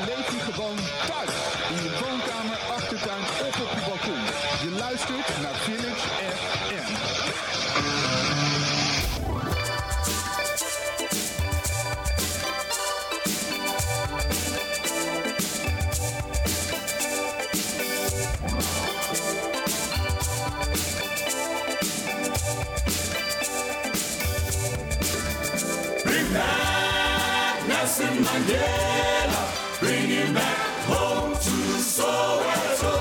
beleef je gewoon thuis. In je woonkamer, achtertuin of op je balkon. Je luistert naar Village FM. Mandela. Bring him back home to Soweto.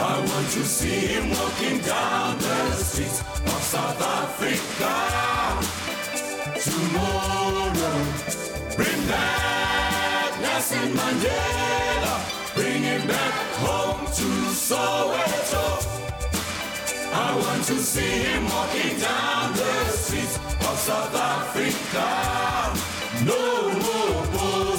I want to see him walking down the streets of South Africa tomorrow. Bring back Nelson Mandela. Bring him back home to Soweto. I want to see him walking down the streets of South Africa. No more pause, no.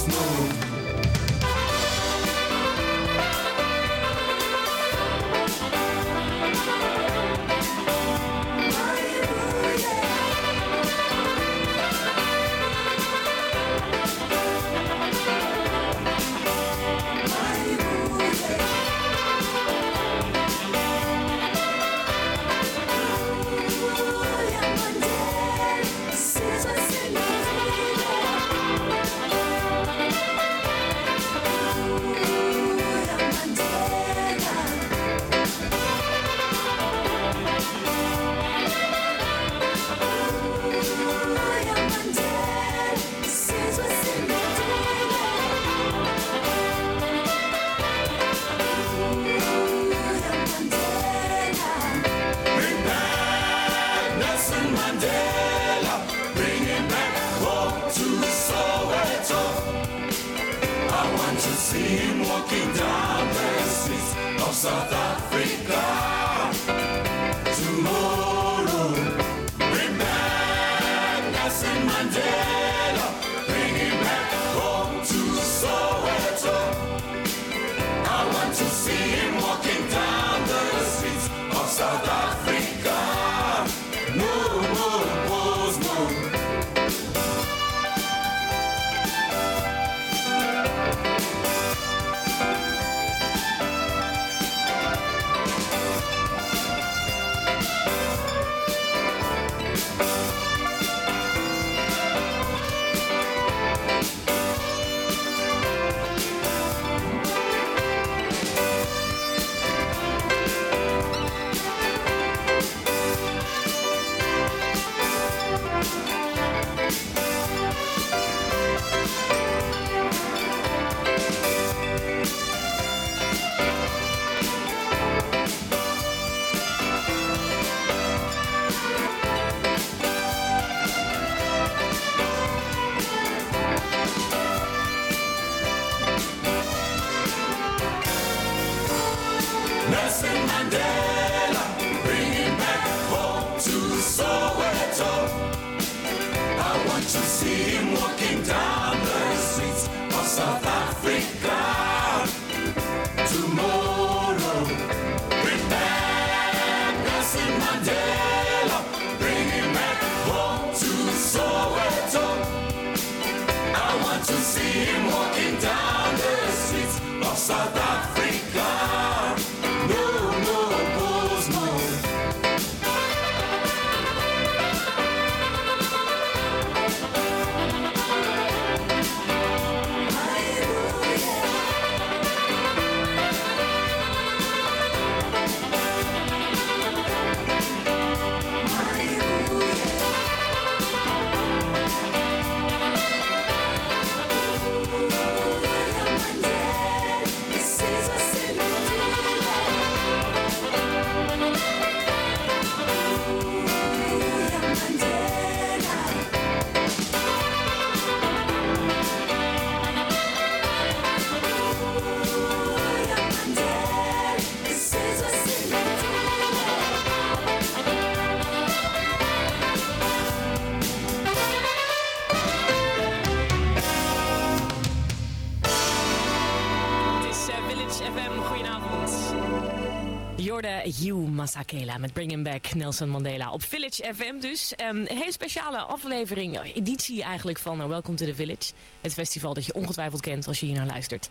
Masakela met Bring Him Back Nelson Mandela op Village FM dus. Um, een hele speciale aflevering, editie eigenlijk van uh, Welcome to the Village. Het festival dat je ongetwijfeld kent als je hier naar luistert.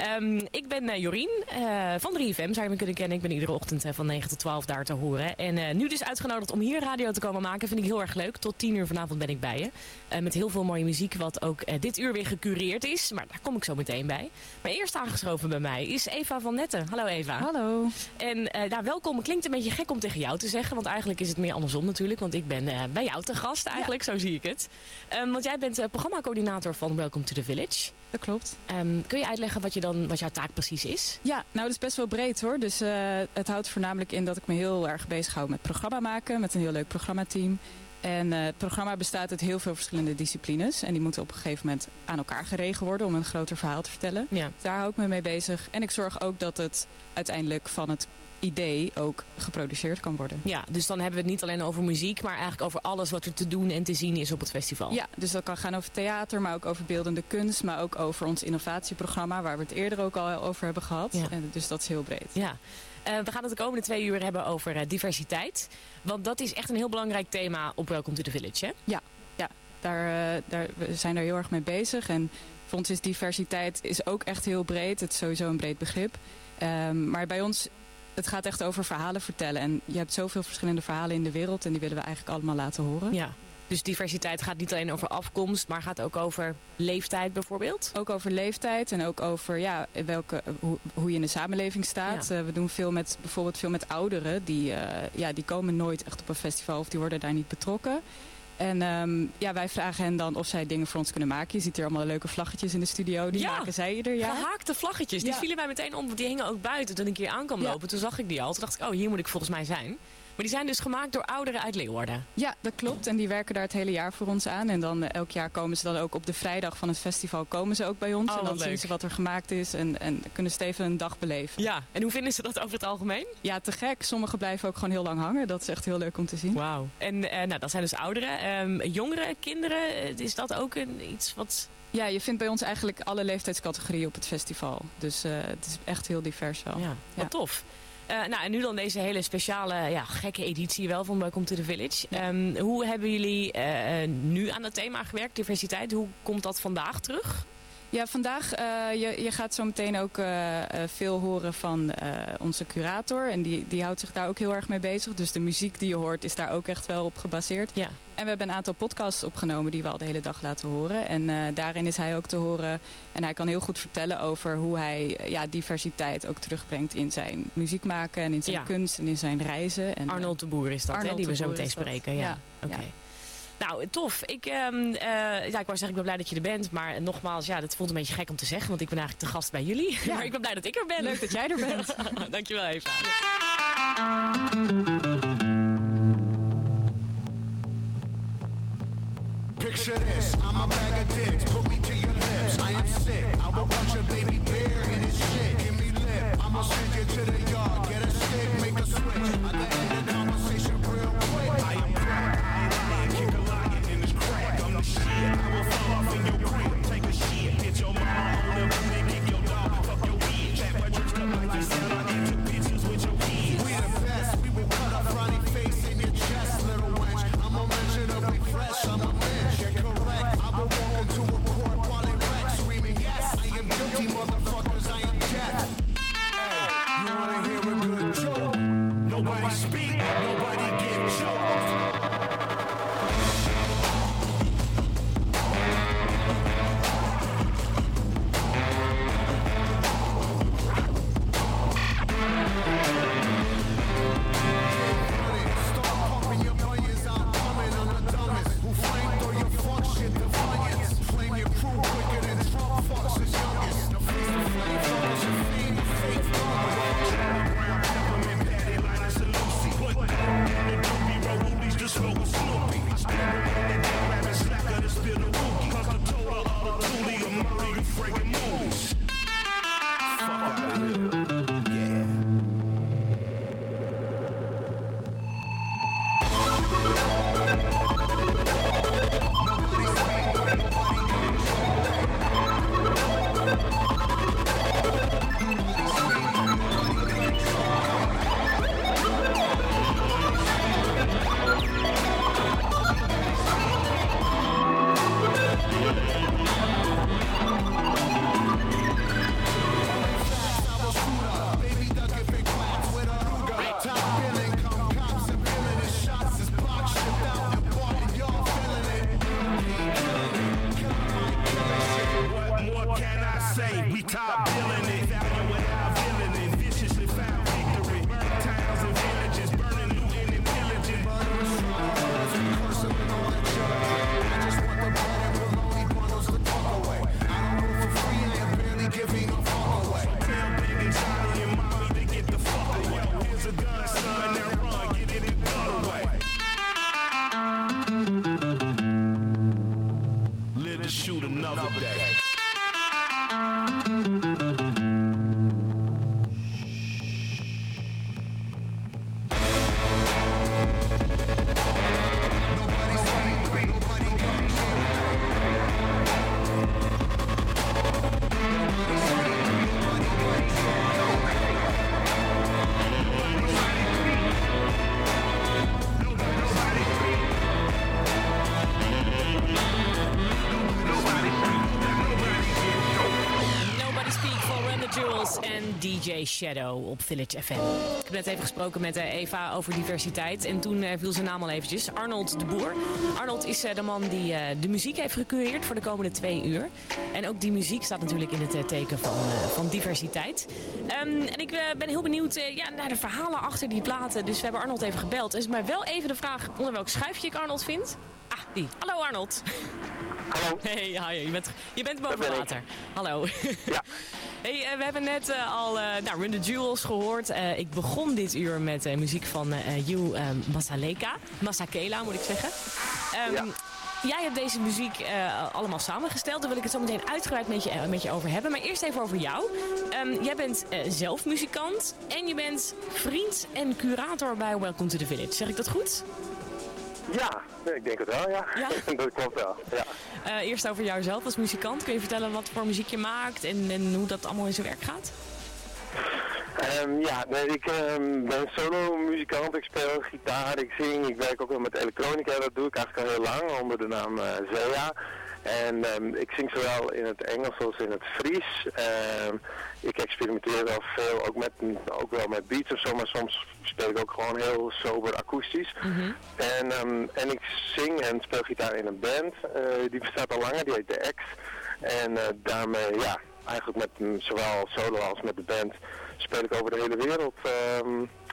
Um, ik ben uh, Jorien uh, van 3FM, zou je me kunnen kennen. Ik ben iedere ochtend uh, van 9 tot 12 daar te horen. En nu dus uitgenodigd om hier radio te komen maken. Vind ik heel erg leuk. Tot 10 uur vanavond ben ik bij je. met heel veel mooie muziek, wat ook dit uur weer gecureerd is. Maar daar kom ik zo meteen bij. Maar eerst aangeschoven bij mij is Eva van Netten. Hallo Eva. Hallo. En nou, welkom. Klinkt een beetje gek om tegen jou te zeggen. Want eigenlijk is het meer andersom natuurlijk. Want ik ben bij jou te gast eigenlijk, ja. zo zie ik het. Um, want jij bent programmacoördinator van Welcome to the Village. Dat klopt. Um, kun je uitleggen wat, je dan, wat jouw taak precies is? Ja, nou dat is best wel breed hoor. Dus uh, het houdt voornamelijk in dat ik me heel erg bezig hou met programma maken. Met een heel leuk programmateam. En uh, het programma bestaat uit heel veel verschillende disciplines. En die moeten op een gegeven moment aan elkaar geregen worden om een groter verhaal te vertellen. Ja. Daar hou ik me mee bezig. En ik zorg ook dat het uiteindelijk van het idee ook geproduceerd kan worden. Ja, dus dan hebben we het niet alleen over muziek, maar eigenlijk over alles wat er te doen en te zien is op het festival. Ja, dus dat kan gaan over theater, maar ook over beeldende kunst, maar ook over ons innovatieprogramma, waar we het eerder ook al over hebben gehad. Ja. En dus dat is heel breed. Ja. Uh, we gaan het de komende twee uur hebben over uh, diversiteit. Want dat is echt een heel belangrijk thema op Welcome to the Village, hè? Ja, ja. Daar, uh, daar, we zijn daar heel erg mee bezig. En voor ons is diversiteit is ook echt heel breed. Het is sowieso een breed begrip. Um, maar bij ons het gaat echt over verhalen vertellen. En je hebt zoveel verschillende verhalen in de wereld en die willen we eigenlijk allemaal laten horen. Ja. Dus diversiteit gaat niet alleen over afkomst, maar gaat ook over leeftijd bijvoorbeeld? Ook over leeftijd en ook over ja, welke, hoe, hoe je in de samenleving staat. Ja. Uh, we doen veel met, bijvoorbeeld veel met ouderen. Die, uh, ja, die komen nooit echt op een festival of die worden daar niet betrokken. En um, ja, wij vragen hen dan of zij dingen voor ons kunnen maken. Je ziet hier allemaal leuke vlaggetjes in de studio. Die ja, maken zij ieder jaar. Gehaakte vlaggetjes. Die Ja. vielen mij meteen om, die hingen ook buiten toen ik hier aan kwam Ja. lopen. Toen zag ik die al. Toen dacht ik, oh, hier moet ik volgens mij zijn. Maar die zijn dus gemaakt door ouderen uit Leeuwarden. Ja, dat klopt. En die werken daar het hele jaar voor ons aan. En dan eh, elk jaar komen ze dan ook op de vrijdag van het festival komen ze ook bij ons. Oh, en dan zien ze wat er gemaakt is en, en kunnen ze even een dag beleven. Ja. En hoe vinden ze dat over het algemeen? Ja, te gek. Sommigen blijven ook gewoon heel lang hangen. Dat is echt heel leuk om te zien. Wauw. En eh, nou, dat zijn dus ouderen. Ehm, jongeren, kinderen, eh, is dat ook een, iets wat... Ja, je vindt bij ons eigenlijk alle leeftijdscategorieën op het festival. Dus het is echt heel divers wel. Ja, wat Ja. tof. Eh, nou, en nu dan deze hele speciale, ja, gekke editie wel van Welcome to the Village. Ehm, hoe hebben jullie eh, nu aan het thema gewerkt, diversiteit? Hoe komt dat vandaag terug? Ja, vandaag, eh, je, je gaat zo meteen ook eh, eh, veel horen van onze curator. En die, die houdt zich daar ook heel erg mee bezig. Dus de muziek die je hoort is daar ook echt wel op gebaseerd. Ja. En we hebben een aantal podcasts opgenomen die we al de hele dag laten horen. En daarin is hij ook te horen. En hij kan heel goed vertellen over hoe hij ja, diversiteit ook terugbrengt in zijn muziek maken. En in zijn Ja. kunst en in zijn reizen. En, Arnold de Boer is dat, hè, die we zo meteen spreken. Ja, Ja, oké. Nou, tof. Ik, ehm, eh, ja, ik wou zeggen, ik ben blij dat je er bent. Maar nogmaals, ja, dat voelt een beetje gek om te zeggen. Want ik ben eigenlijk de gast bij jullie. Ja. maar ik ben blij dat ik er ben. Leuk dat jij er bent. Dankjewel, Eva. Picture this, I'm a bag of dicks, put me to your lips. I am sick, I will punch a baby bear in his shit. Give me lip, I'ma send you to the yard, get a stick, make a switch. Shadow op Village FM. Ik heb net even gesproken met eh, Eva over diversiteit en toen eh, viel zijn naam al eventjes. Arnold de Boer. Arnold is eh, de man die de muziek heeft gecureerd voor de komende twee uur. En ook die muziek staat natuurlijk in het teken van, van diversiteit. Ehm, en ik ben heel benieuwd ja, naar de verhalen achter die platen. Dus we hebben Arnold even gebeld. Het is maar wel even de vraag onder welk schuifje ik Arnold vind. Ah, die. Hallo Arnold. Hallo. Hey, ja, je, bent, je bent boven ben ik. water. Hallo. Ja. Hey, eh, we hebben net eh, al eh nou, Run the Jewels gehoord. Eh, ik begon dit uur met muziek van eh You eh, Masaleka. Masakela moet ik zeggen. Ehm, Ja. Jij hebt deze muziek allemaal samengesteld. Daar wil ik het zo meteen uitgebreid met je, met je over hebben. Maar eerst even over jou. Ehm, jij bent eh, zelf muzikant en je bent vriend en curator bij Welcome to the Village. Zeg ik dat goed? Ja, nee, ik denk het wel, ja. Ja? dat klopt wel, ja. Eh, eerst over jouzelf als muzikant. Kun je vertellen wat voor muziek je maakt en, en hoe dat allemaal in zijn werk gaat? Ehm, ja, nee, ik ehm, ben solo-muzikant, ik speel gitaar, ik zing, ik werk ook wel met elektronica, dat doe ik eigenlijk al heel lang onder de naam eh Zea. En ehm, ik zing zowel in het Engels als in het Fries. Ehm, ik experimenteer wel veel, ook, met, ook wel met beats of zo, maar soms speel ik ook gewoon heel sober akoestisch. en, ehm, en ik zing en speel gitaar in een band, eh, die bestaat al langer, die heet The X. En eh, daarmee, ja, eigenlijk met mm, zowel solo als met de band speel ik over de hele wereld.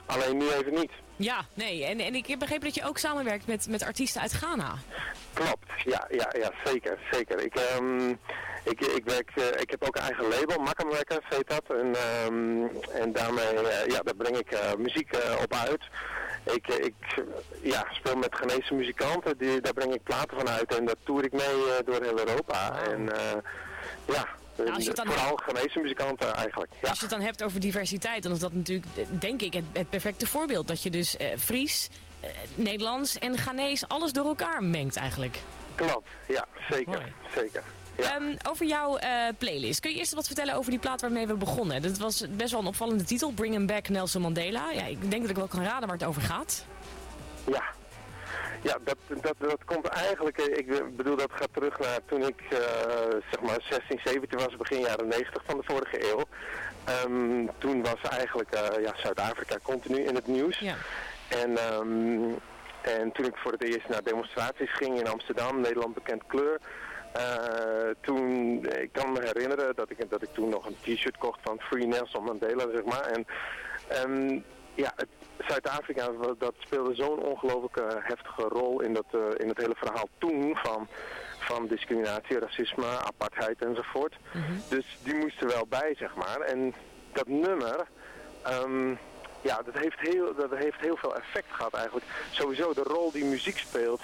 alleen nu even niet. Ja, nee. En, en ik heb begrepen dat je ook samenwerkt met, met artiesten uit Ghana. Klopt, ja, ja, ja zeker, zeker. Ik, ehm, ik, ik, werk, eh, ik heb ook een eigen label, Makam Records heet dat. En, ehm, en daarmee eh, ja, daar breng ik eh, muziek op uit. Ik, ik ja, speel met Ghanese muzikanten, die, daar breng ik platen van uit en dat toer ik mee door heel Europa. En ja, Nou, als je het dan- vooral Ghanese muzikanten eigenlijk. Ja. Als je het dan hebt over diversiteit, dan is dat natuurlijk, denk ik, het, het perfecte voorbeeld. Dat je dus eh, Fries, Nederlands en Ghanese alles door elkaar mengt eigenlijk. Klopt, ja, zeker, Mooi. zeker. Ja. Ehm, over jouw eh, playlist. Kun je eerst wat vertellen over die plaat waarmee we begonnen? Dat was best wel een opvallende titel, Bring Him Back Nelson Mandela. Ja, ik denk dat ik wel kan raden waar het over gaat. Ja, ja dat, dat, dat komt eigenlijk, eh, ik bedoel dat gaat terug naar toen ik eh, zeg maar 16, 17 was, begin jaren 90 van de vorige eeuw. Ehm, toen was eigenlijk eh, ja, Zuid-Afrika continu in het nieuws. Ja. En, ehm, en toen ik voor het eerst naar demonstraties ging in Amsterdam, Nederland bekend kleur. eh, toen, ik kan me herinneren dat ik, dat ik toen nog een t-shirt kocht van Free Nelson Mandela, zeg maar. En ehm, ja, Zuid-Afrika, dat speelde zo'n ongelooflijk eh, heftige rol in, dat, eh, in het hele verhaal toen van, van discriminatie, racisme, apartheid enzovoort. Dus die moest er wel bij, zeg maar. En dat nummer, ehm, ja, dat heeft, heel, dat heeft heel veel effect gehad eigenlijk. Sowieso de rol die muziek speelt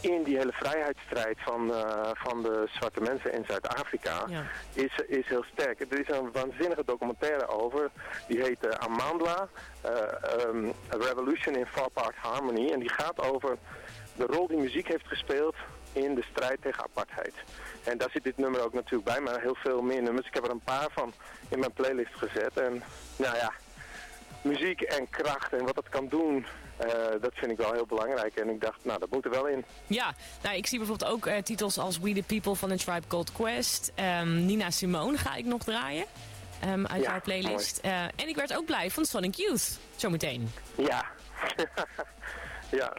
in die hele vrijheidsstrijd van, eh, van de zwarte mensen in Zuid-Afrika Ja. is, is heel sterk. Er is een waanzinnige documentaire over, die heet eh, Amandla, ehm, A Revolution in Four Part Harmony. En die gaat over de rol die muziek heeft gespeeld in de strijd tegen apartheid. En daar zit dit nummer ook natuurlijk bij, maar heel veel meer nummers. Ik heb er een paar van in mijn playlist gezet. En nou ja, muziek en kracht en wat dat kan doen, eh, dat vind ik wel heel belangrijk. En ik dacht, nou, dat moet er wel in. Ja, nou, ik zie bijvoorbeeld ook eh, titels als We the People van The Tribe Called Quest. Ehm, Nina Simone ga ik nog draaien ehm, uit Ja, haar playlist. Eh, en ik werd ook blij van Sonic Youth, zometeen. Ja. ja.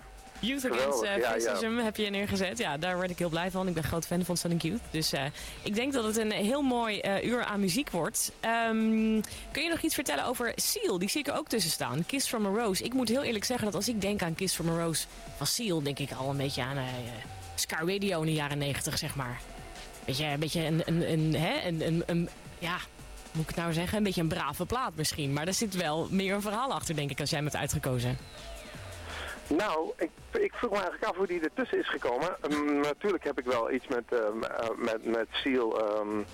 Youth Against Geweldig, eh, ja, ja. Racism heb je neergezet. Ja, daar werd ik heel blij van. Ik ben groot fan van Sonic Youth. Dus eh, ik denk dat het een heel mooi eh, uur aan muziek wordt. Ehm, kun je nog iets vertellen over Seal? Die zie ik er ook tussen staan. Kiss from a Rose. Ik moet heel eerlijk zeggen dat als ik denk aan Kiss from a Rose van Seal... denk ik al een beetje aan uh, Scar Radio in de jaren negentig, zeg maar. Beetje, een beetje een, een, een, hè, een, een, een, ja, moet ik het nou zeggen? Een beetje een brave plaat misschien. Maar er zit wel meer een verhaal achter, denk ik, als jij hem hebt uitgekozen. Nou, ik, ik vroeg me eigenlijk af hoe die ertussen is gekomen. Um, natuurlijk heb ik wel iets met, um, uh, met, met Seal. Um,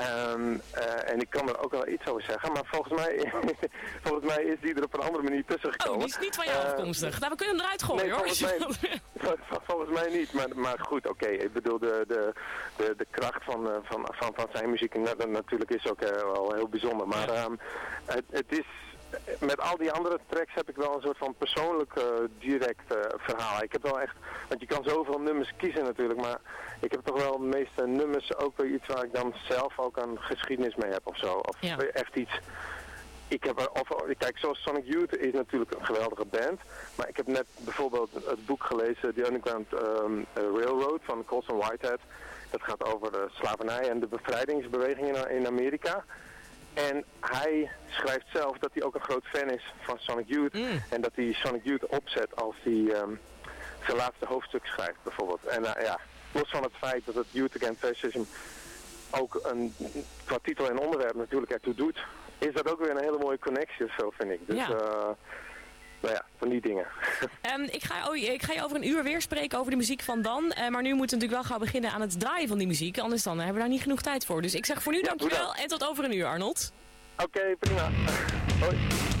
Um, uh, en ik kan er ook wel iets over zeggen, maar volgens mij, volgens mij is die er op een andere manier tussen gekomen. Oh, die is niet van jou afkomstig. Uh, nou, we kunnen hem eruit gooien nee, hoor. Volgens mij, volgens mij niet, maar, maar goed, oké. Okay. Ik bedoel, de, de, de, de kracht van, van, van, van zijn muziek natuurlijk is ook wel heel bijzonder. Maar het, het is met al die andere tracks heb ik wel een soort van persoonlijk uh, direct uh, verhaal. Ik heb wel echt, want je kan zoveel nummers kiezen natuurlijk, maar ik heb toch wel de meeste nummers ook weer iets waar ik dan zelf ook een geschiedenis mee heb of zo. Of ja. echt iets. Ik heb er, of, kijk, zoals Sonic Youth is natuurlijk een geweldige band, maar ik heb net bijvoorbeeld het boek gelezen, The Underground um, Railroad van Colson Whitehead. Dat gaat over de slavernij en de bevrijdingsbeweging in, in Amerika. En hij schrijft zelf dat hij ook een groot fan is van Sonic Youth. Mm. En dat hij Sonic Youth opzet als hij um, zijn laatste hoofdstuk schrijft bijvoorbeeld. En uh, ja, los van het feit dat het Youth Against Fascism ook een, qua titel en onderwerp natuurlijk ertoe doet, is dat ook weer een hele mooie connectie of zo vind ik. Dus ja. Uh, nou ja, van die dingen. Um, ik, ga, oh, ik ga je over een uur weer spreken over de muziek van Dan. Uh, maar nu moeten we natuurlijk wel gaan beginnen aan het draaien van die muziek. Anders dan hebben we daar niet genoeg tijd voor. Dus ik zeg voor nu ja, dankjewel en tot over een uur Arnold. Oké, okay, prima. Hoi.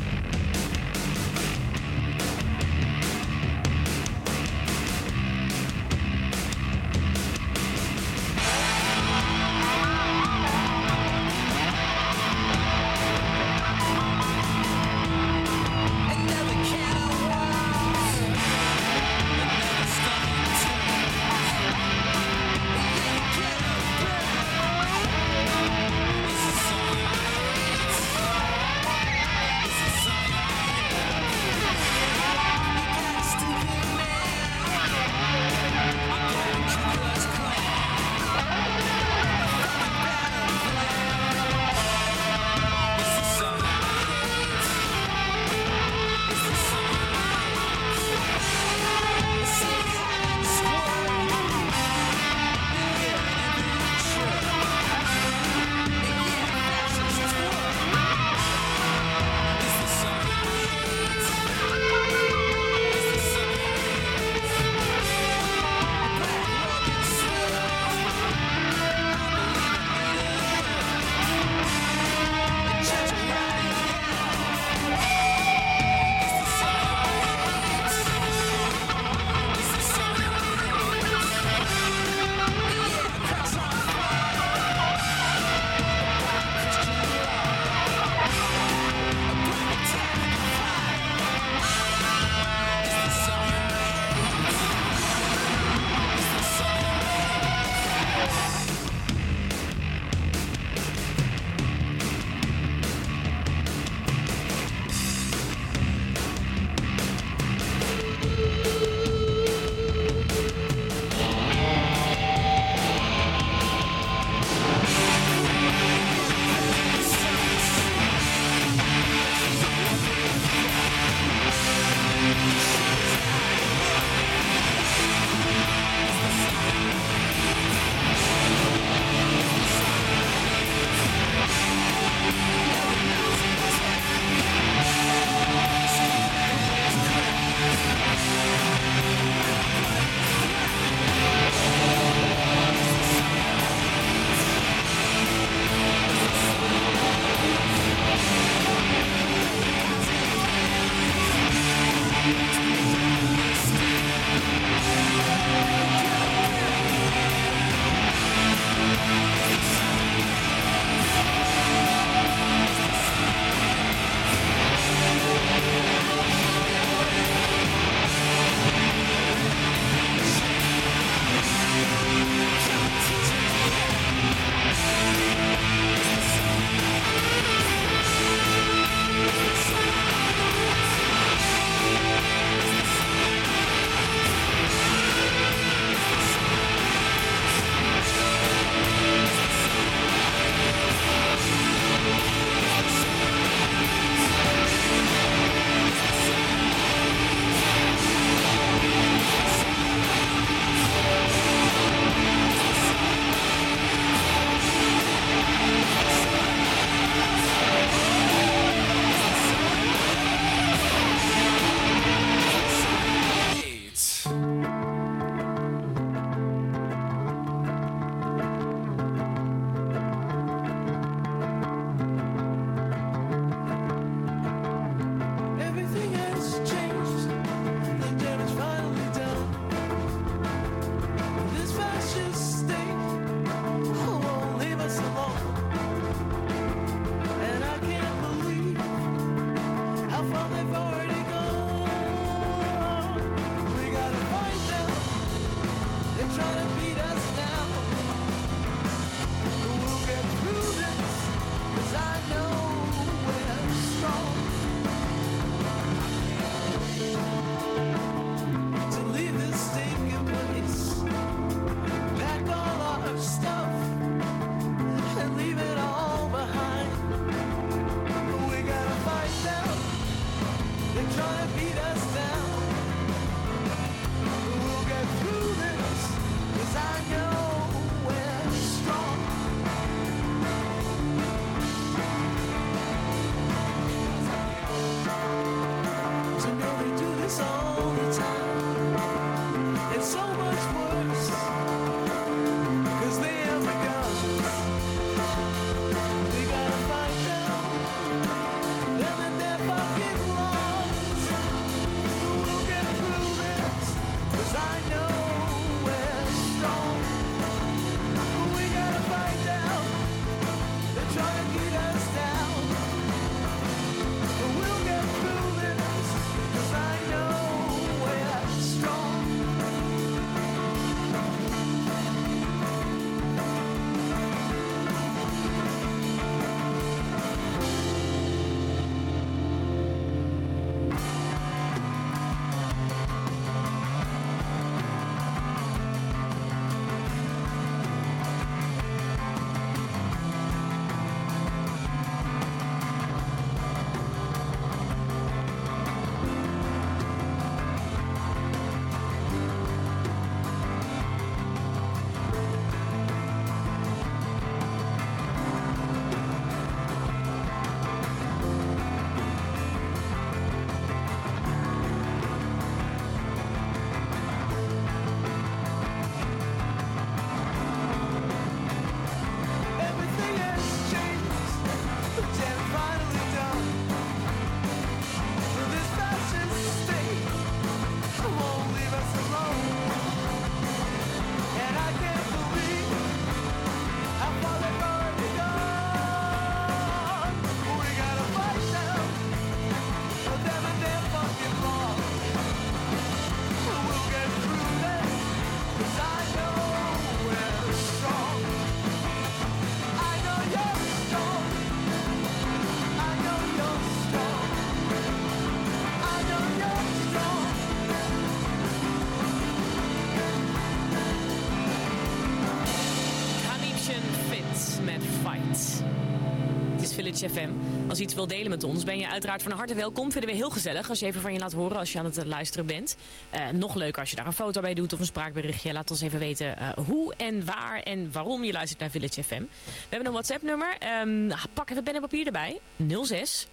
Als je iets wil delen met ons, ben je uiteraard van harte welkom. Vinden we heel gezellig als je even van je laat horen als je aan het eh, luisteren bent. Uh, nog leuker als je daar een foto bij doet of een spraakberichtje. Laat ons even weten uh, hoe en waar en waarom je luistert naar Village FM. We hebben een WhatsApp-nummer. Um, pak even pen en papier erbij. 06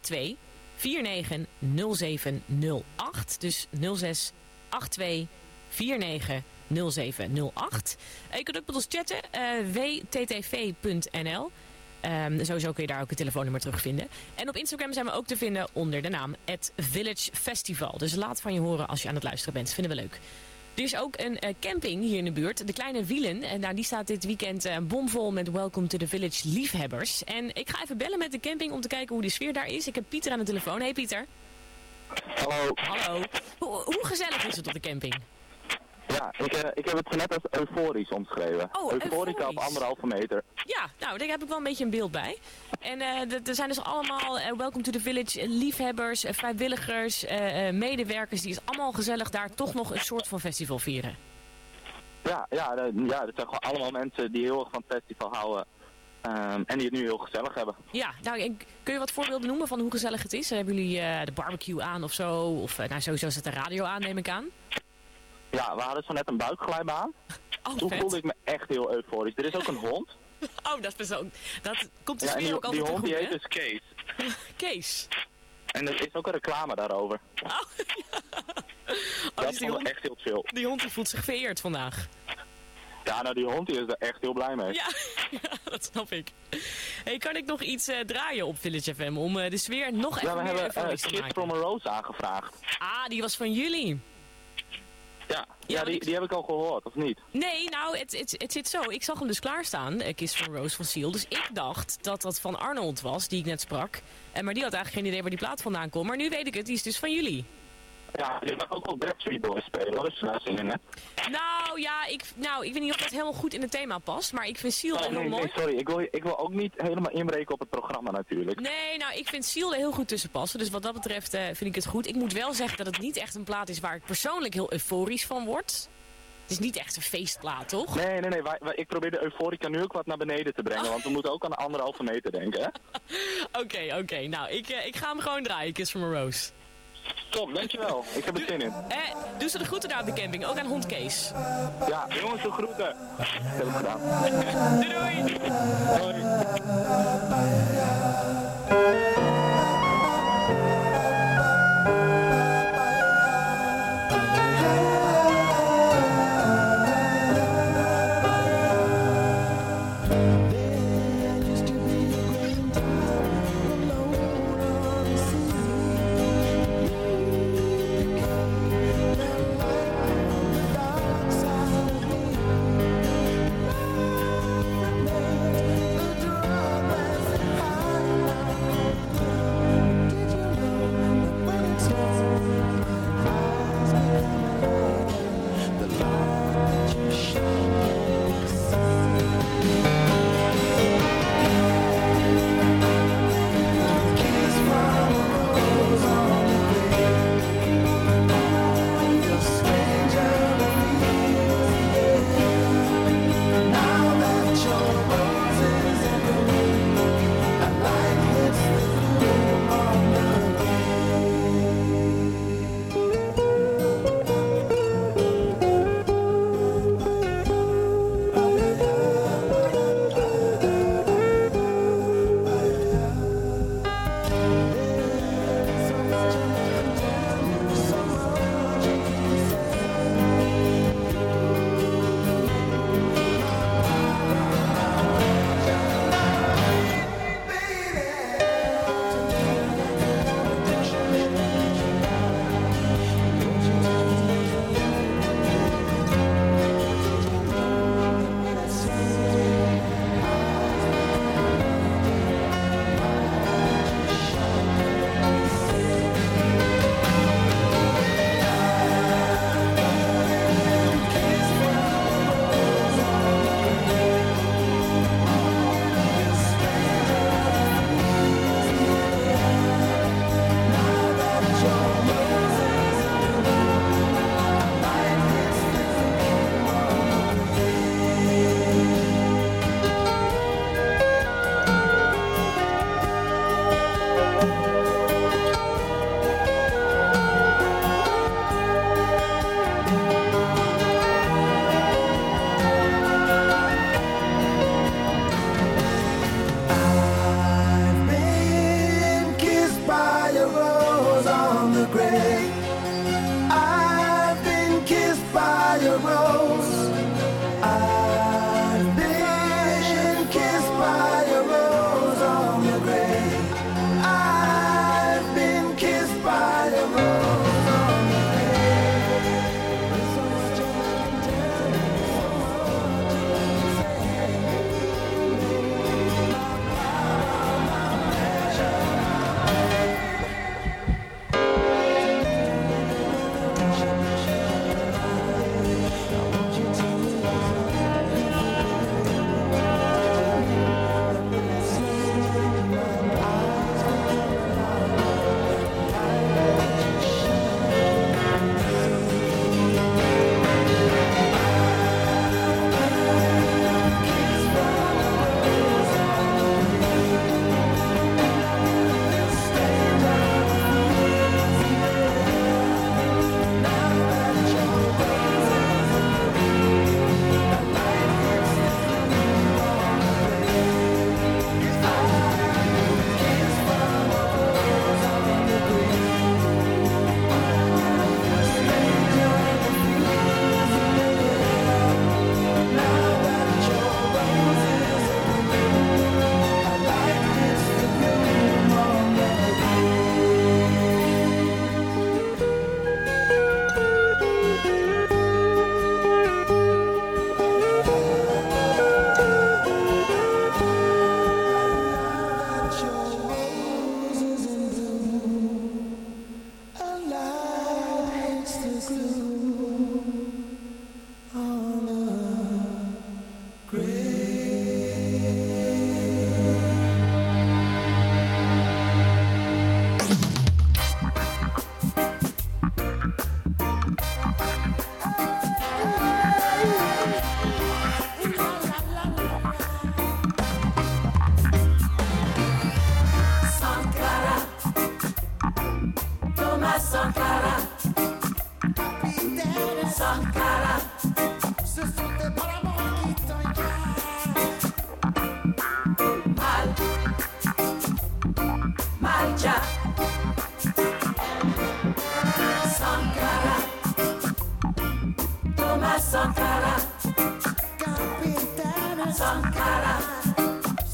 82 49 0708. Dus 06 82 49 0708. je kunt ook met ons chatten. wttv.nl Um, sowieso kun je daar ook het telefoonnummer terugvinden. En op Instagram zijn we ook te vinden onder de naam Village Festival. Dus laat van je horen als je aan het luisteren bent. Vinden we leuk. Er is ook een uh, camping hier in de buurt, de Kleine Wielen. En nou, die staat dit weekend uh, bomvol met Welcome to the Village liefhebbers. En ik ga even bellen met de camping om te kijken hoe de sfeer daar is. Ik heb Pieter aan de telefoon. Hey Pieter. Hallo. Hallo. Hoe gezellig is het op de camping? Ja, ik, uh, ik heb het zo net als euforisch omschreven. Oh, Euforica op anderhalve meter. Ja, nou, daar heb ik wel een beetje een beeld bij. En uh, er zijn dus allemaal uh, Welcome to the Village liefhebbers, vrijwilligers, medewerkers. Die is allemaal gezellig daar toch nog een soort van festival vieren. Ja, ja, ja, dat zijn gewoon allemaal mensen die heel erg van het festival houden. Um, en die het nu heel gezellig hebben. Ja, nou, kun je wat voorbeelden noemen van hoe gezellig het is? Hebben jullie de barbecue aan of zo? Of nou, sowieso zet de radio aan, neem ik aan. Ja, we hadden zo net een buikglijbaan. Oh, Toen vet. voelde ik me echt heel euforisch. Er is ook een hond. Oh, dat is persoon. Dat komt de ja, die, ook altijd die hond goed, die hè? heet dus Kees. Kees. En er is ook een reclame daarover. Oh, ja. Oh, dat dus die hond, echt heel chill. die hond die voelt zich vereerd vandaag. Ja, nou die hond die is er echt heel blij mee. Ja, ja dat snap ik. Hey, kan ik nog iets uh, draaien op Village FM om uh, de sfeer nog even ja, we meer hebben uh, euforisch te Kids maken? from a Rose aangevraagd. Ah, die was van jullie. Ja, ja, die, die heb ik al gehoord, of niet? Nee, nou, het, het, het zit zo. Ik zag hem dus klaarstaan, Kiss from Rose van Seal. Dus ik dacht dat dat van Arnold was, die ik net sprak. En maar die had eigenlijk geen idee waar die plaat vandaan komt. Maar nu weet ik het, die is dus van jullie. Ja, die mag ook wel Backstreet Boys. Dus uh, zingen, hè? Nou, ja, ik, nou, ik weet niet of dat helemaal goed in het thema past. Maar ik vind Oh, heel nee, mooi. nee, sorry. Ik wil, ik wil ook niet helemaal inbreken op het programma natuurlijk. Nee, nou, ik vind er heel goed tussen passen. Dus wat dat betreft eh, vind ik het goed. Ik moet wel zeggen dat het niet echt een plaat is waar ik persoonlijk heel euforisch van word. Het is niet echt een feestplaat, toch? Nee, nee, nee. Wij, wij- ik probeer de euforica nu ook wat naar beneden te brengen. Want we moeten ook aan de anderhalve meter denken, hè? Oké, oké. Nou, ik, eh, ik ga hem gewoon draaien, Kiss from a Rose. Top, dankjewel. Ik heb er zin in. Eh, doe ze de groeten daar op de camping. Ook aan hond Kees. Ja, jongens, de groeten. Dat heb ik gedaan. Doei, doei! Hoi.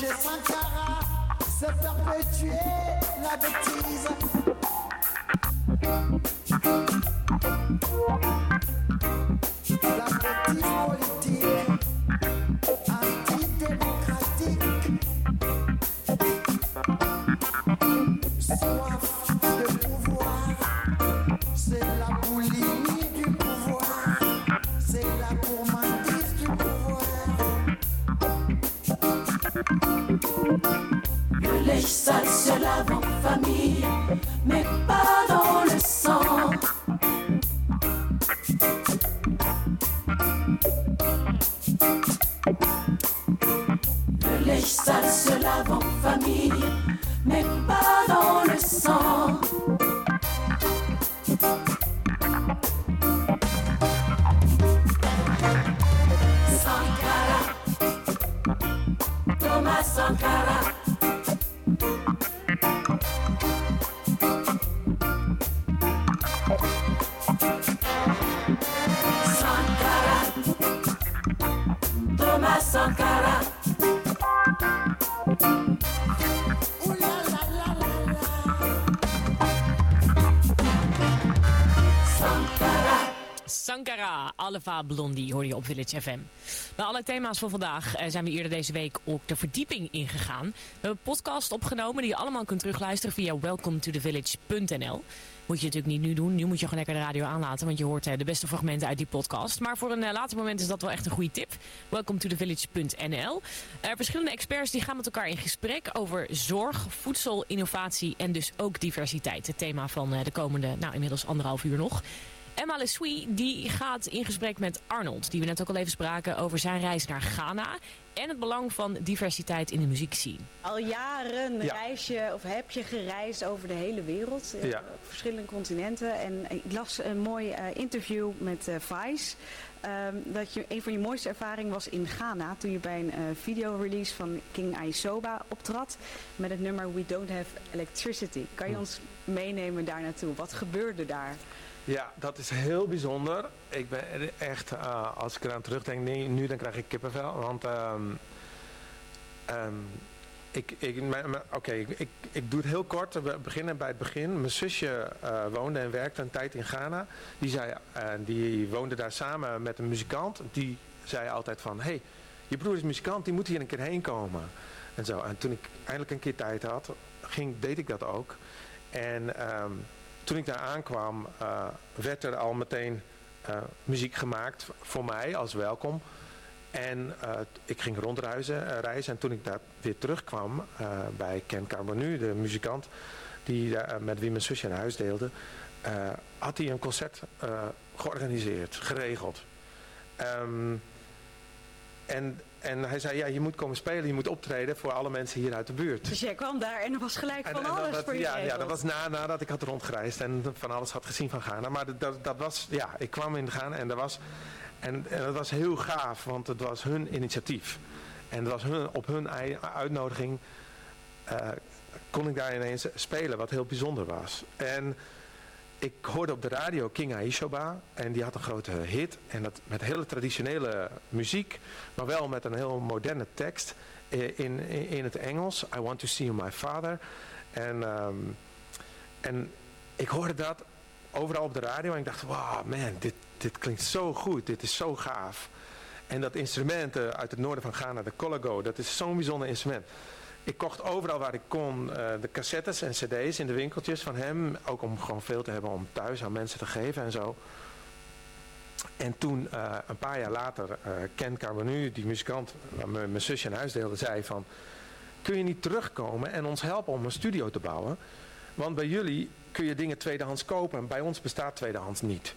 changer Sankara, se perpétuer la bêtise. Aleva Blondie hoor je op Village FM. Bij alle thema's van vandaag eh, zijn we eerder deze week ook de verdieping ingegaan. We hebben een podcast opgenomen die je allemaal kunt terugluisteren via welcometothe.village.nl. Moet je natuurlijk niet nu doen. Nu moet je gewoon lekker de radio aanlaten, want je hoort eh, de beste fragmenten uit die podcast. Maar voor een eh, later moment is dat wel echt een goede tip. Er verschillende experts die gaan met elkaar in gesprek over zorg, voedsel, innovatie en dus ook diversiteit. Het thema van de komende, nou inmiddels anderhalf uur nog. Emma Lesui die gaat in gesprek met Arnold, die we net ook al even spraken over zijn reis naar Ghana en het belang van diversiteit in de muziekscene. Al jaren Ja. reis je of heb je gereisd over de hele wereld, eh, Ja. op verschillende continenten. En ik las een mooi eh, interview met eh, Vice. ehm, dat je, een van je mooiste ervaringen was in Ghana toen je bij een eh, videorelease van King Aisoba optrad met het nummer We Don't Have Electricity. Kan je Hm. ons meenemen daar naartoe? Wat gebeurde daar? Ja, dat is heel bijzonder. Ik ben echt, eh, als ik eraan terugdenk, nee, nu dan krijg ik kippenvel. Want ehm, ehm, ik, ik, oké, ik, ik, doe het heel kort. We beginnen bij het begin. Mijn zusje eh, woonde en werkte een tijd in Ghana. Die, zei, eh, die woonde daar samen met een muzikant. Die zei altijd van, hey, je broer is muzikant, die moet hier een keer heen komen. En zo. En toen ik eindelijk een keer tijd had, ging, deed ik dat ook. En ehm, toen ik daar aankwam, eh, werd er al meteen eh, muziek gemaakt voor mij als welkom. En eh, ik ging rondreizen reizen, en toen ik daar weer terugkwam bij Ken Carbonu, de muzikant die met wie mijn zusje een huis deelde, had hij een concert georganiseerd, geregeld. Ehm, en, en hij zei, ja, je moet komen spelen, je moet optreden voor alle mensen hier uit de buurt. Dus jij kwam daar en er was gelijk van en alles dat- voor je ja, ja, dat was na, nadat ik had rondgereisd en van alles had gezien van Ghana. Maar dat, dat, was, ja, ik kwam in Ghana en dat was, en, en dat was heel gaaf, want het was hun initiatief. En het was hun, op hun uitnodiging eh, kon ik daar ineens spelen, wat heel bijzonder was. En ik hoorde op de radio King Aishoba en die had een grote hit. En dat met hele traditionele muziek, maar wel met een heel moderne tekst eh, in, in, in het Engels. I want to see you my father. En, ehm, en ik hoorde dat overal op de radio en ik dacht, wow man, dit, dit klinkt zo goed, dit is zo gaaf. En dat instrument eh, uit het noorden van Ghana, de Colago, dat is zo'n bijzonder instrument. Ik kocht overal waar ik kon eh, de cassettes en cd's in de winkeltjes van hem. Ook om gewoon veel te hebben om thuis aan mensen te geven en zo. En toen, eh, een paar jaar later, eh Ken Carbonu, die muzikant, waar mijn zusje in huis deelde, zei van... Kun je niet terugkomen en ons helpen om een studio te bouwen? Want bij jullie kun je dingen tweedehands kopen en bij ons bestaat tweedehands niet.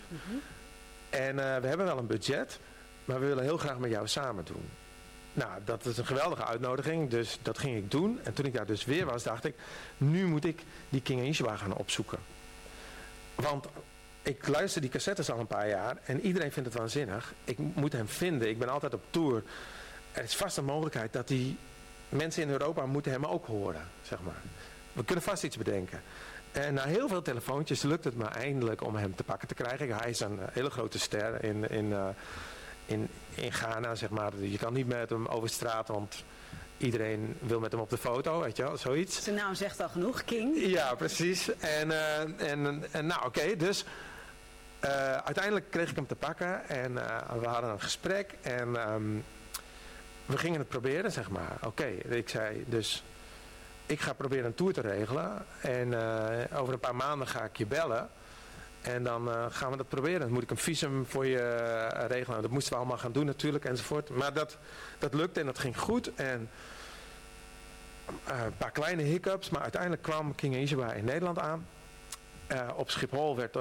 En eh, we hebben wel een budget, maar we willen heel graag met jou samen doen. Nou, dat is een geweldige uitnodiging, dus dat ging ik doen. En toen ik daar dus weer was, dacht ik, nu moet ik die King Ishwa gaan opzoeken. Want ik luister die cassettes al een paar jaar en iedereen vindt het waanzinnig. Ik moet hem vinden, ik ben altijd op tour. Er is vast een mogelijkheid dat die mensen in Europa moeten hem ook horen, zeg maar. We kunnen vast iets bedenken. En na heel veel telefoontjes lukt het me eindelijk om hem te pakken te krijgen. Hij is een eh, hele grote ster in, in, eh, in, in Ghana, zeg maar. Je kan niet met hem over straat, want iedereen wil met hem op de foto, weet je wel, zoiets. Zijn naam zegt al genoeg, King. Ja, precies. En, eh, en, en nou oké, dus eh, uiteindelijk kreeg ik hem te pakken en eh, we hadden een gesprek en ehm, we gingen het proberen, zeg maar. Oké, ik zei dus, ik ga proberen een tour te regelen en over een paar maanden ga ik je bellen. En dan eh, gaan we dat proberen. Dan moet ik een visum voor je eh, regelen. Dat moesten we allemaal gaan doen natuurlijk enzovoort. Maar dat, dat lukte en dat ging goed. En eh, een paar kleine hiccups, maar uiteindelijk kwam King Ishiba in Nederland aan. Op Schiphol werd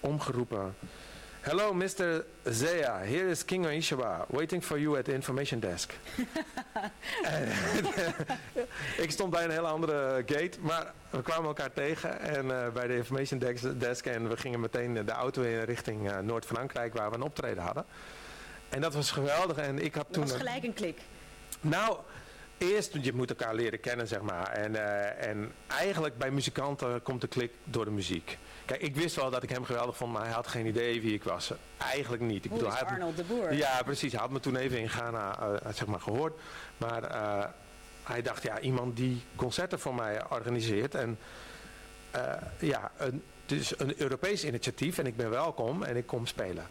omgeroepen. Hello Mr. Zea, here is King Ishiba, waiting for you at the information desk. Ik stond bij een hele andere gate, maar we kwamen elkaar tegen en, eh, bij de information desk, desk en we gingen meteen de auto in richting eh, Noord-Frankrijk waar we een optreden hadden. En dat was geweldig en ik had Dat toen... was gelijk een klik. nou, eerst, je moet elkaar leren kennen, zeg maar. En, eh, en eigenlijk bij muzikanten komt de klik door de muziek. Kijk, ik wist wel dat ik hem geweldig vond, maar hij had geen idee wie ik was. Eigenlijk niet. Ik Hoe is hij me- Arnold de Boer? Ja, precies. Hij had me toen even in Ghana eh, zeg maar, gehoord. Maar eh, hij dacht, ja, iemand die concerten voor mij organiseert. En ja, een, het is een Europees initiatief en ik ben welkom en ik kom spelen.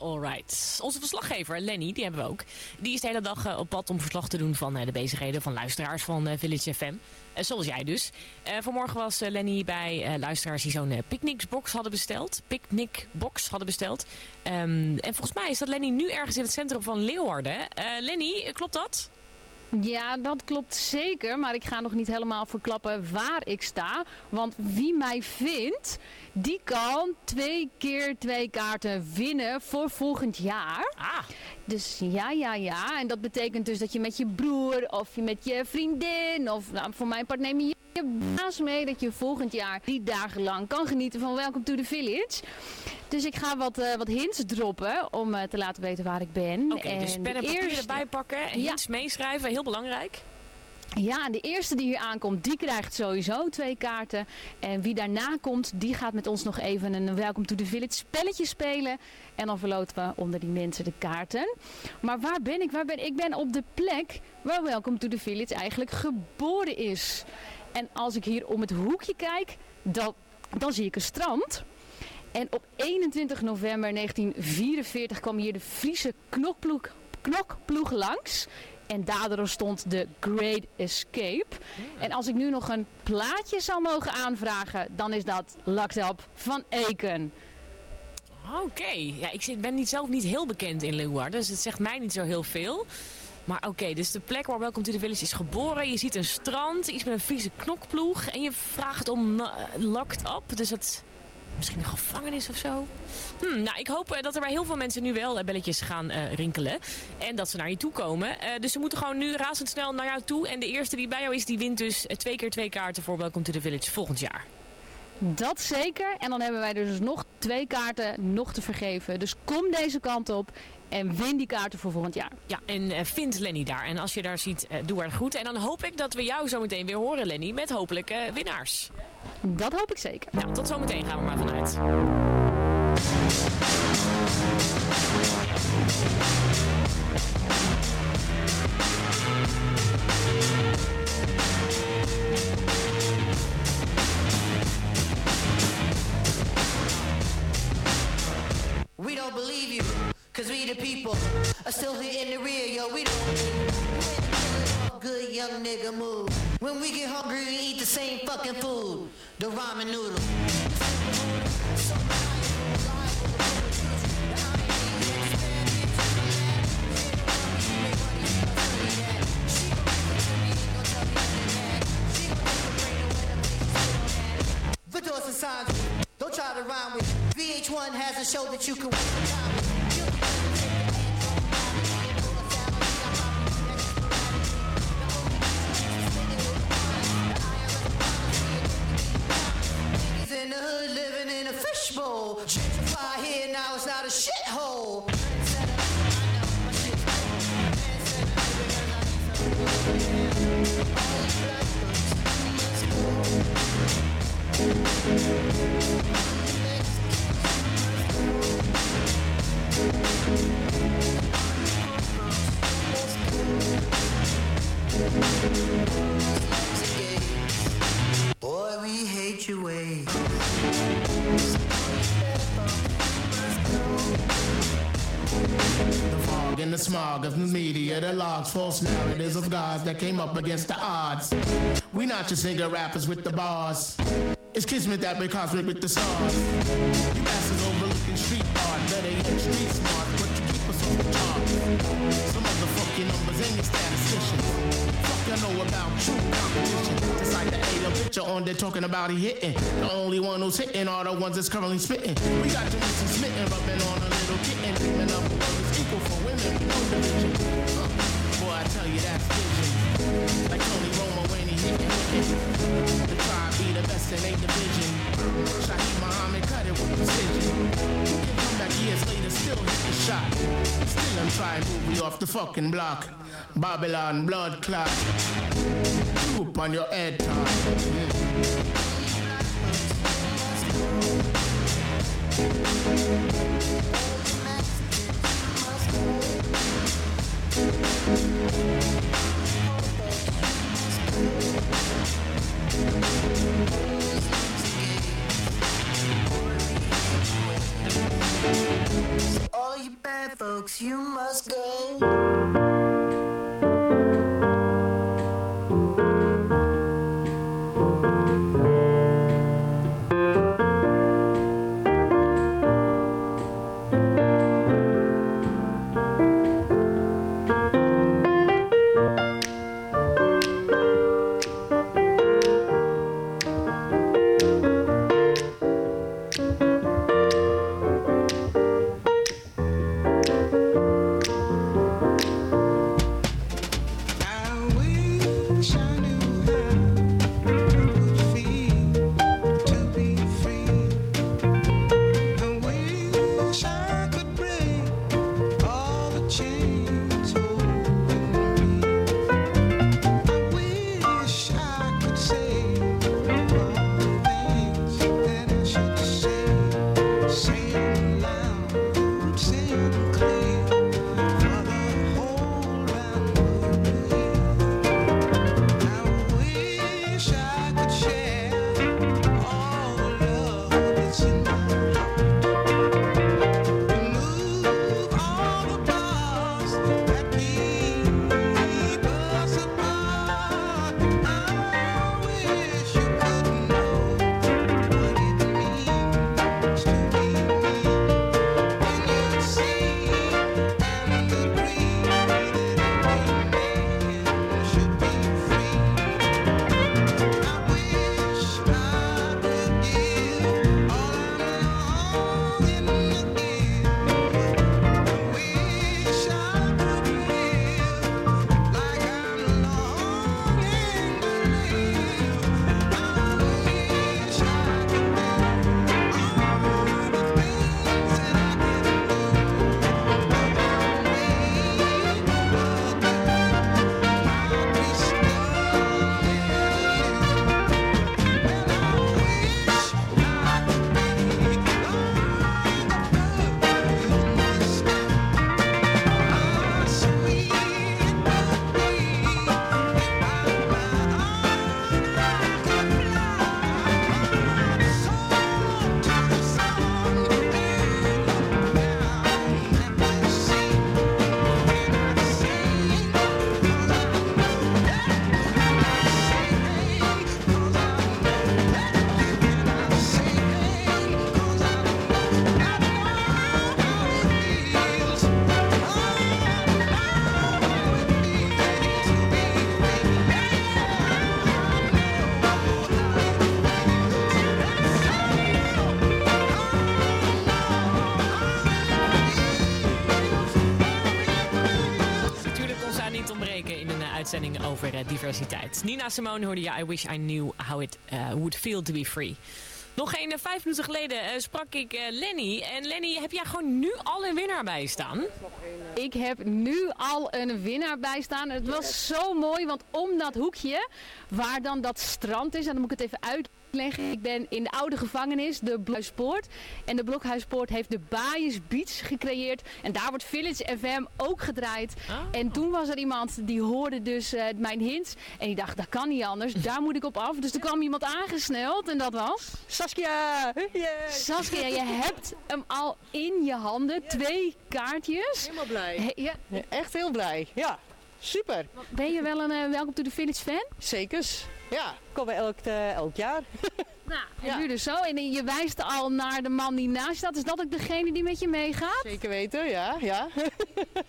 Alright. Onze verslaggever, Lenny, die hebben we ook. Die is de hele dag eh, op pad om verslag te doen van eh, de bezigheden van luisteraars van eh, Village FM. Zoals jij dus. Vanmorgen was Lenny bij luisteraars die zo'n picnicbox hadden besteld. Picnicbox hadden besteld. Ehm, en volgens mij is dat Lenny nu ergens in het centrum van Leeuwarden. Lenny, klopt dat? Ja, dat klopt zeker. Maar ik ga nog niet helemaal verklappen waar ik sta. Want wie mij vindt, die kan twee keer twee kaarten winnen voor volgend jaar. Ah. Dus ja, ja, ja. En dat betekent dus dat je met je broer of je met je vriendin of nou, voor mijn part neem je je baas mee. Dat je volgend jaar drie dagen lang kan genieten van Welcome to the Village. Dus ik ga wat, eh, wat hints droppen om eh, te laten weten waar ik ben. Oké, dus En pen en papier eerste- erbij pakken. Ja. Hints meeschrijven, heel belangrijk. Ja, en de eerste die hier aankomt, die krijgt sowieso twee kaarten. En wie daarna komt, die gaat met ons nog even een Welcome to the Village spelletje spelen. En dan verloten we onder die mensen de kaarten. Maar waar ben ik? Waar ben ik? Ik ben op de plek waar Welcome to the Village eigenlijk geboren is. En als ik hier om het hoekje kijk, dan, dan zie ik een strand. En op 21 november 1944 kwam hier de Friese knokploeg, knokploeg langs. En daardoor stond de Great Escape. En als ik nu nog een plaatje zou mogen aanvragen, dan is dat Locked Up van Eken. Oké, ja, ik ben niet, zelf niet heel bekend in Leeuwarden, dus het zegt mij niet zo heel veel. Maar oké, dus de plek waar Welcome to the Village is geboren. Je ziet een strand, iets met een Friese knokploeg. En je vraagt om eh, locked up, dus het misschien een gevangenis of zo. Hm, nou, ik hoop eh, dat er bij heel veel mensen nu wel eh, belletjes gaan eh, rinkelen. En dat ze naar je toe komen. Eh, dus ze moeten gewoon nu razendsnel naar jou toe. En de eerste die bij jou is, die wint dus twee keer twee kaarten voor Welcome to the Village volgend jaar. Dat zeker. En dan hebben wij dus nog twee kaarten nog te vergeven. Dus kom deze kant op en win die kaarten voor volgend jaar. Ja, en eh, vind Lenny daar. En als je daar ziet, eh, doe haar goed. En dan hoop ik dat we jou zo meteen weer horen, Lenny, met hopelijk eh, winnaars. Dat hoop ik zeker. Nou, tot zometeen gaan we maar vanuit. We don't believe you, cause we the people are still here in the rear, yo. We don't good young nigga move. When we get hungry, we eat the same fucking food. The ramen noodle. Don't try to rhyme with. VH1 has a show that you can Niggas smog of the media, the logs, false narratives of gods that came up against the odds. We not just nigga rappers with the bars. It's kismet that we're cosmic with the stars. You bastards overlooking street art, better yet street smart, but you keep us off the charts. Some motherfucking numbers ain't your statisticians. Fuck you know about true competition. It's like the A picture on there talking about he hitting. The only one who's hitting are the ones that's currently spitting. We got you missing smitten, rubbing on a little kitten, dreaming of a world equal for women, no division. Fucking block. Babylon blood clot. Poop on your head top. Thank you bad folks, you must go. Over diversiteit. Nina Simone hoorde je I Wish I Knew How It eh, Would Feel To Be Free. Nog geen eh, vijf minuten geleden eh, sprak ik Lenny. En Lenny, heb jij gewoon nu al een winnaar bij staan? Ik heb nu al een winnaar bij staan. Het was zo mooi, want om dat hoekje, waar dan dat strand is, en dan moet ik het even uitleggen. Ik ben in de oude gevangenis, de Blokhuispoort. En de Blokhuispoort heeft de Baaiers Beach gecreëerd. En daar wordt Village FM ook gedraaid. En toen was er iemand die hoorde dus eh, mijn hints. En die dacht, dat kan niet anders. Daar moet ik op af. Dus er kwam iemand aangesneld en dat was... Saskia! Saskia, je hebt hem al in je handen. Twee kaartjes. Helemaal blij. He-. Ja, Echt heel blij. Ja, super. Ben je wel een eh, Welcome to the Village fan? Zekers. Ja, komen we elk, eh, elk jaar. Nou, en nu dus zo. En je wijst al naar de man die naast staat. Is dat ook degene die met je meegaat? Zeker weten, ja. ja.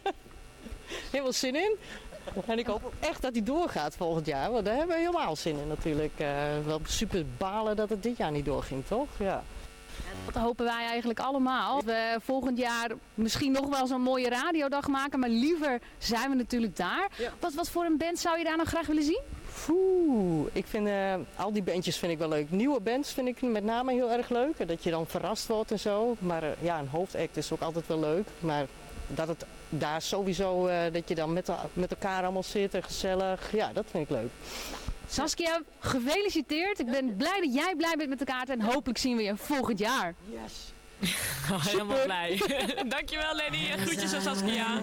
Helemaal zin in. En ik hoop echt dat hij doorgaat volgend jaar. Want daar hebben we helemaal zin in natuurlijk. Eh, wel super balen dat het dit jaar niet doorging, toch? Ja. Dat hopen wij eigenlijk allemaal. We volgend jaar misschien nog wel zo'n mooie radiodag maken. Maar liever zijn we natuurlijk daar. Wat, wat voor een band zou je daar nou graag willen zien? Oeh, ik vind eh, al die bandjes vind ik wel leuk. Nieuwe bands vind ik met name heel erg leuk. Dat je dan verrast wordt en zo. Maar eh, ja, een hoofdact is ook altijd wel leuk. Maar dat het daar sowieso, eh, dat je dan met, met elkaar allemaal zit en gezellig. Ja, dat vind ik leuk. Saskia, gefeliciteerd. Ik ben blij dat jij blij bent met de kaart. En hopelijk zien we je volgend jaar. Yes. Helemaal blij. Dankjewel Lenny. En groetjes aan Saskia.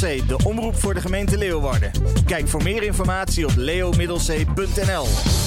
De omroep voor de gemeente Leeuwarden. Kijk voor meer informatie op leomiddelzee.nl.